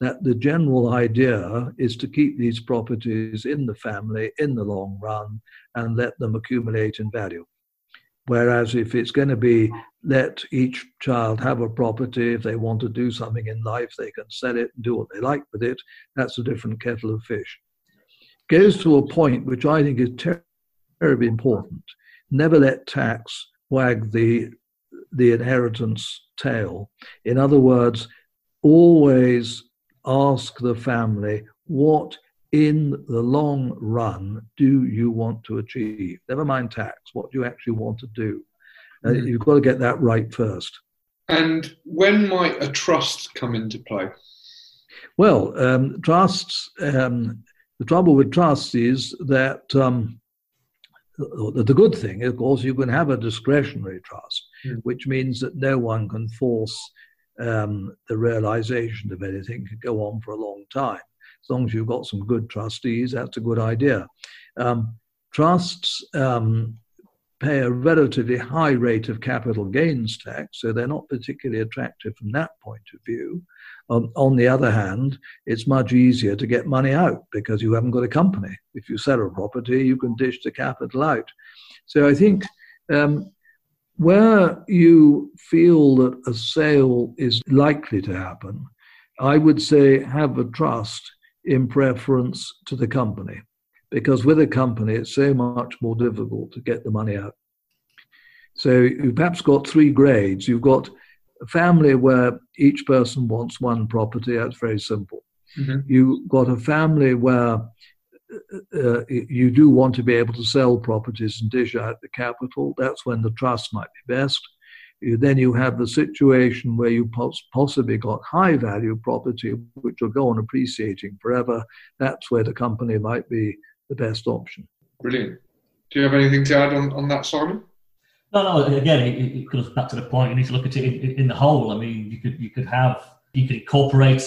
that the general idea is to keep these properties in the family in the long run and let them accumulate in value. Whereas if it's going to be let each child have a property, if they want to do something in life, they can sell it and do what they like with it, that's a different kettle of fish. Goes to a point which I think is ter- terribly important. Never let tax wag the, the inheritance tail. In other words, always ask the family what in the long run do you want to achieve? Never mind tax, what do you actually want to do? Uh, mm-hmm. you've got to get that right first. And when might a trust come into play? Well, um, trusts, um, the trouble with trusts is that um, the, the, good thing, of course, you can have a discretionary trust, mm. which means that no one can force um, the realization of anything, can go on for a long time as long as you've got some good trustees, that's a good idea. Um, trusts um, pay a relatively high rate of capital gains tax, so they're not particularly attractive from that point of view. Um, on the other hand, it's much easier to get money out because you haven't got a company. If you sell a property, you can dish the capital out. So I think um, where you feel that a sale is likely to happen, I would say have a trust in preference to the company. Because with a company, it's so much more difficult to get the money out. So you've perhaps got three grades. You've got a family where each person wants one property. That's very simple. Mm-hmm. You've got a family where uh, uh you do want to be able to sell properties and dish out the capital. That's when the trust might be best. You, then you have the situation where you poss- possibly got high value property, which will go on appreciating forever. That's where the company might be the best option. Brilliant. Do you have anything to add on, on that, Simon? No, no. Again, it, it goes back to the point. You need to look at it in, in the whole. I mean, you could you could have you could incorporate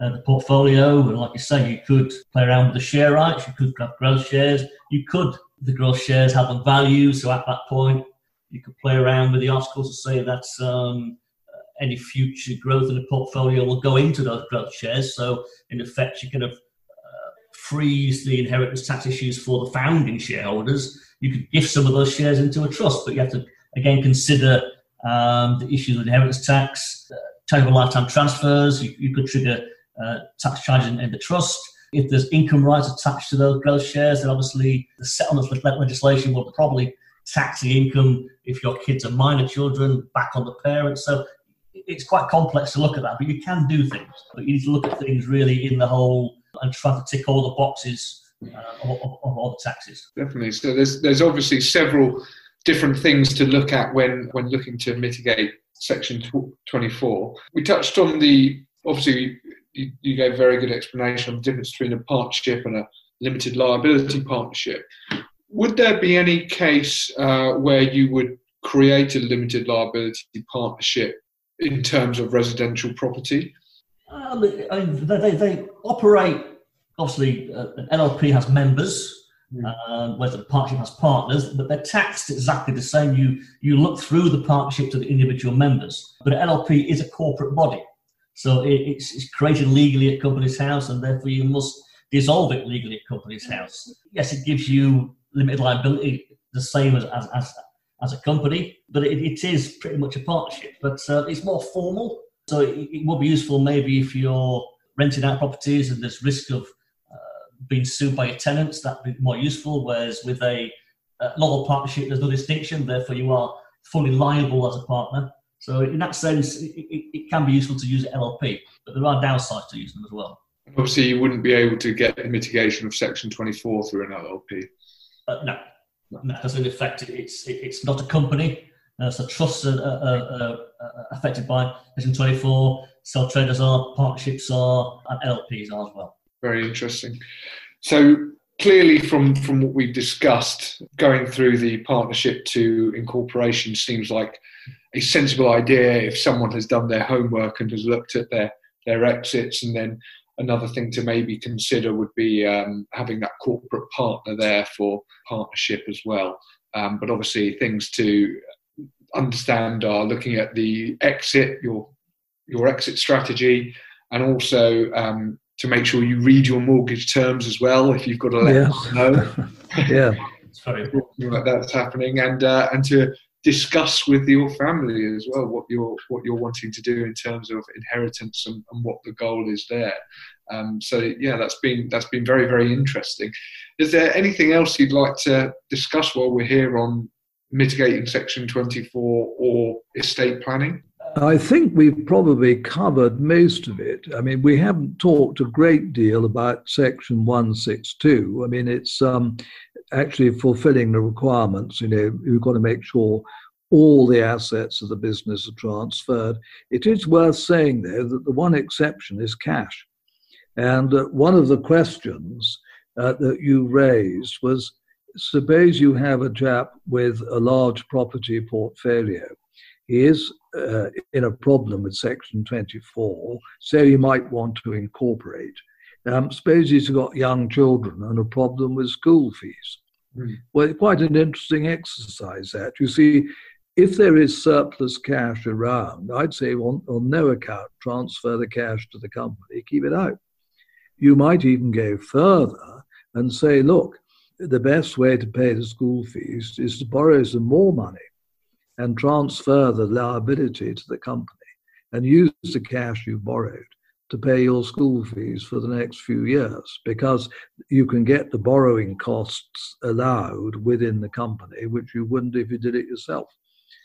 uh, the portfolio, and like you say, you could play around with the share rights. You could have growth shares. You could the growth shares have a value. So at that point, you could play around with the articles to say that um, any future growth in the portfolio will go into those growth shares. So in effect, you kind of uh, freeze the inheritance tax issues for the founding shareholders. You could gift some of those shares into a trust, but you have to again consider um, the issues with inheritance tax, uh, total lifetime transfers. You, you could trigger uh, tax charges in, in, the trust. If there's income rights attached to those growth shares, then obviously the settlement legislation will probably tax the income if your kids are minor children back on the parents. So it's quite complex to look at that, but you can do things. But you need to look at things really in the whole and try to tick all the boxes uh, of, of, of, all the taxes. Definitely. So there's there's obviously several different things to look at when when looking to mitigate Section 24. We touched on the obviously you, you gave a very good explanation of the difference between a partnership and a limited liability partnership. Would there be any case uh, where you would create a limited liability partnership in terms of residential property? Um, they, they, operate, obviously, uh, an LLP has members, mm. uh, whereas the partnership has partners, but they're taxed exactly the same. You, you look through the partnership to the individual members, but an LLP is a corporate body. So it, it's, it's created legally at Companies House, and therefore you must dissolve it legally at Companies House. Yes, it gives you limited liability the same as, as, as, as a company, but it, it is pretty much a partnership. But uh, it's more formal, so it, it would be useful maybe if you're renting out properties and there's risk of uh, being sued by your tenants. That'd be more useful. Whereas with a, a partnership, there's no distinction. Therefore, you are fully liable as a partner. So in that sense, it, it, can be useful to use LLP, but there are downsides to using them as well. Obviously, you wouldn't be able to get mitigation of Section 24 through an LLP. Uh, no, no, because in effect, it's it's not a company. Uh, so trusts are, affected by Section 24. Sole traders are, partnerships are, and LLPs are as well. Very interesting. So clearly from from what we've discussed going through the partnership to incorporation seems like a sensible idea if someone has done their homework and has looked at their their exits and then another thing to maybe consider would be um, having that corporate partner there for partnership as well um, but obviously things to understand are looking at the exit your your exit strategy and also um, to make sure you read your mortgage terms as well if you've got to let yes. them know. (laughs) yeah, sorry, like (laughs) that's happening, and uh, and to discuss with your family as well what you're what you're wanting to do in terms of inheritance and, and what the goal is there. Um, so yeah, that's been that's been very very interesting. Is there anything else you'd like to discuss while we're here on mitigating Section 24 or estate planning? I think we've probably covered most of it. I mean, we haven't talked a great deal about Section 162. I mean, it's um, actually fulfilling the requirements. You know, you've got to make sure all the assets of the business are transferred. It is worth saying, though, that the one exception is cash. And uh, one of the questions uh, that you raised was suppose you have a chap with a large property portfolio he is uh, in a problem with Section 24, so he might want to incorporate. Um, suppose he's got young children and a problem with school fees. Mm. Well, quite an interesting exercise that. You see, if there is surplus cash around, I'd say on, on no account transfer the cash to the company, keep it out. You might even go further and say, look, the best way to pay the school fees is to borrow some more money and transfer the liability to the company and use the cash you borrowed to pay your school fees for the next few years because you can get the borrowing costs allowed within the company, which you wouldn't if you did it yourself.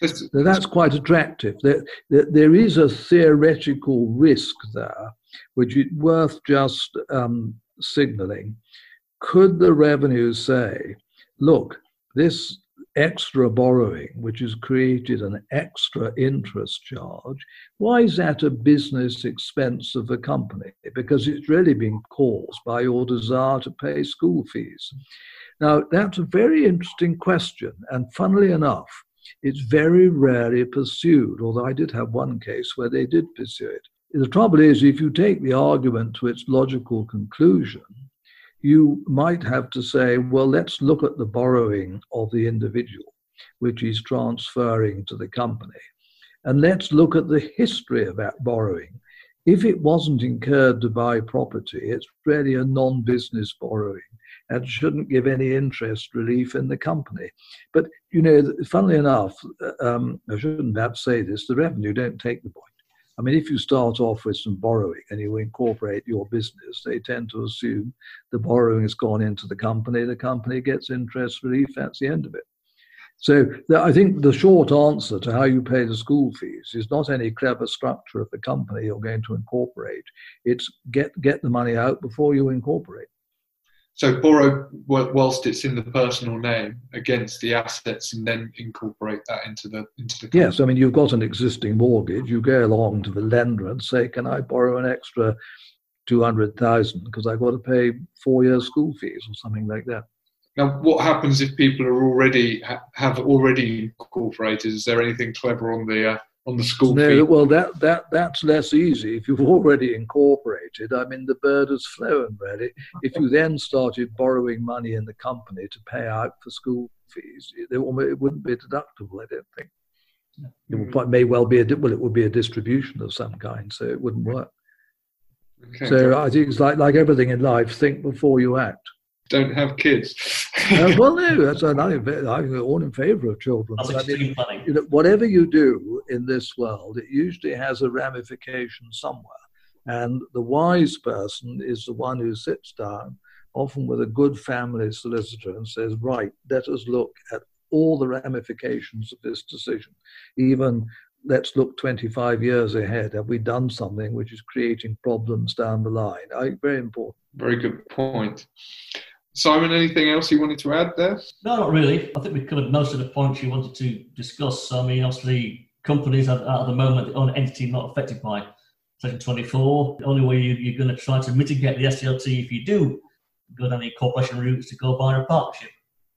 So that's quite attractive. There, there, is a theoretical risk there, which is worth just um, signaling. Could the revenue say, look, this extra borrowing, which has created an extra interest charge, why is that a business expense of the company? Because it's really been caused by your desire to pay school fees. Now, that's a very interesting question, and funnily enough, it's very rarely pursued, although I did have one case where they did pursue it. The trouble is, if you take the argument to its logical conclusion, you might have to say, well, let's look at the borrowing of the individual, which is transferring to the company. And let's look at the history of that borrowing. If it wasn't incurred to buy property, it's really a non business borrowing and shouldn't give any interest relief in the company. But, you know, funnily enough, um, I shouldn't perhaps say this, the revenue don't take the point. I mean, if you start off with some borrowing and you incorporate your business, they tend to assume the borrowing has gone into the company, the company gets interest relief, that's the end of it. So I think the short answer to how you pay the school fees is not any clever structure of the company you're going to incorporate. It's get get the money out before you incorporate. So borrow whilst it's in the personal name against the assets, and then incorporate that into the into the. Company. Yes, I mean you've got an existing mortgage. You go along to the lender and say, "Can I borrow an extra two hundred thousand because I've got to pay four years school fees or something like that." Now, what happens if people are already have already incorporated? Is there anything clever on the uh, on the school no? Well, that, that, that's less easy. If you've already incorporated, I mean, the bird has flown, really. If you then started borrowing money in the company to pay out for school fees, it, it wouldn't be deductible, I don't think. It hmm. may well be a well, it would be a distribution of some kind, so it wouldn't work. Okay, so I think it's like like everything in life: think before you act. Don't have kids. uh, (laughs) well, no, that's, I'm, I'm all in favour of children. That's I mean, funny. You know, whatever you do in this world, it usually has a ramification somewhere. And the wise person is the one who sits down, often with a good family solicitor, and says, Right, let us look at all the ramifications of this decision. Even let's look 25 years ahead. Have we done something which is creating problems down the line? I, very important. Very good point. Simon, anything else you wanted to add there? No, not really. I think we covered most of the points you wanted to discuss. I mean, obviously, companies at, at the moment, the only entity not affected by Section 24. The only way you, are going to try to mitigate the SDLT if you do go down the corporation route is to go by a partnership.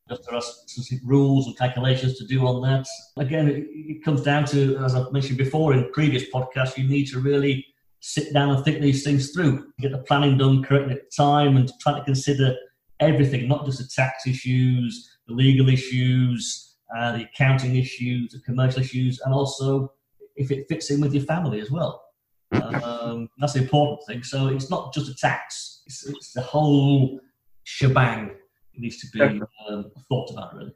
Just there are specific rules and calculations to do on that. Again, it, it comes down to, as I've mentioned before in previous podcasts, you need to really sit down and think these things through, get the planning done correctly at the time, and try to consider everything, not just the tax issues, the legal issues, uh, the accounting issues, the commercial issues, and also if it fits in with your family as well. Um, that's the important thing. So it's not just a tax; it's, it's the whole shebang. It needs to be um, thought about, really.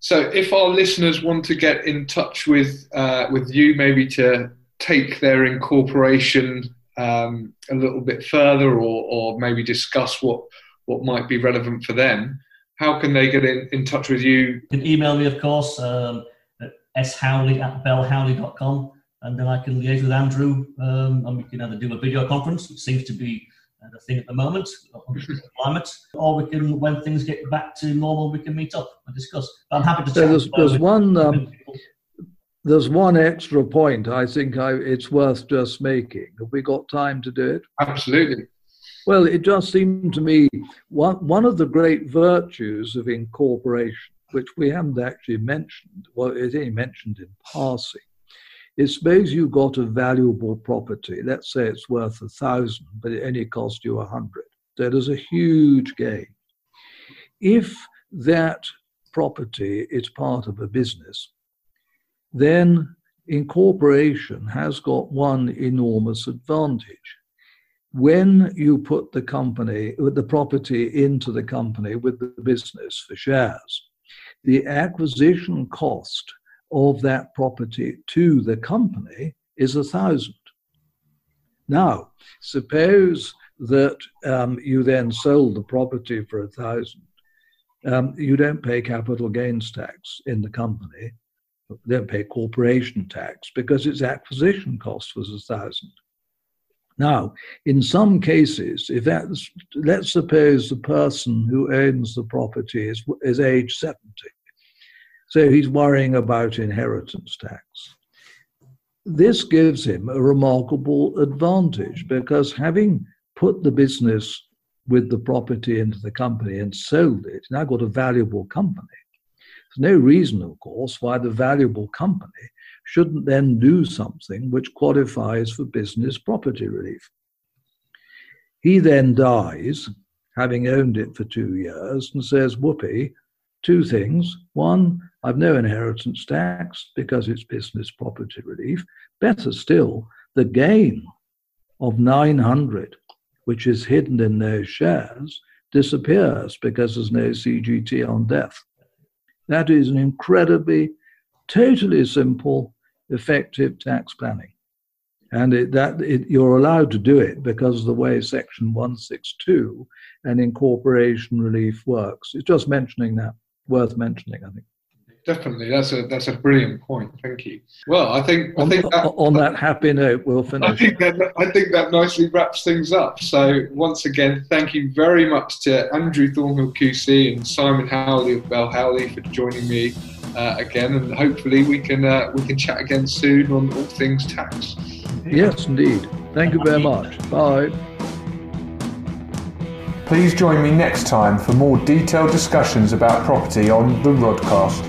So, if our listeners want to get in touch with uh, with you, maybe to take their incorporation um, a little bit further, or, or maybe discuss what what might be relevant for them, how can they get in, in touch with you? You can email me, of course, um, at showley at bellhowley.com, and then I can liaise with Andrew, um, and we can either do a video conference, which seems to be uh, the thing at the moment, the (laughs) climate, or we can, when things get back to normal, we can meet up and discuss. But I'm happy to. So there's, there's one. Um, there's one extra point I think I, it's worth just making. Have we got time to do it? Absolutely. Well, it just seemed to me one, one of the great virtues of incorporation, which we haven't actually mentioned, well, it's only mentioned in passing, is suppose you've got a valuable property. Let's say it's worth a thousand, but it only cost you a hundred. That is a huge gain. If that property is part of a business, then incorporation has got one enormous advantage when you put the company, the property into the company with the business for shares, the acquisition cost of that property to the company is a thousand. Now, suppose that um, you then sold the property for a thousand. Um, you don't pay capital gains tax in the company. You don't pay corporation tax because its acquisition cost was a thousand. Now, in some cases, if that's, let's suppose the person who owns the property is, is age 70, so he's worrying about inheritance tax. This gives him a remarkable advantage because having put the business with the property into the company and sold it, now got a valuable company. There's no reason, of course, why the valuable company shouldn't then do something which qualifies for business property relief. He then dies, having owned it for two years, and says, Whoopee, two things. One, I've no inheritance tax because it's business property relief. Better still, the gain of 900, which is hidden in those shares, disappears because there's no CGT on death. That is an incredibly, totally simple effective tax planning. And it, that it, you're allowed to do it because of the way Section 162 and incorporation relief works. It's just mentioning that, worth mentioning, I think. Definitely, that's a that's a brilliant point. Thank you. Well, I think on, I think that, on that happy note, we'll finish. I think that I think that nicely wraps things up. So once again, thank you very much to Andrew Thornhill QC and Simon Howley of Bell Howley for joining me uh, again, and hopefully we can uh, we can chat again soon on all things tax. Yes, indeed. Thank you very much. Bye. Please join me next time for more detailed discussions about property on the Rodcast.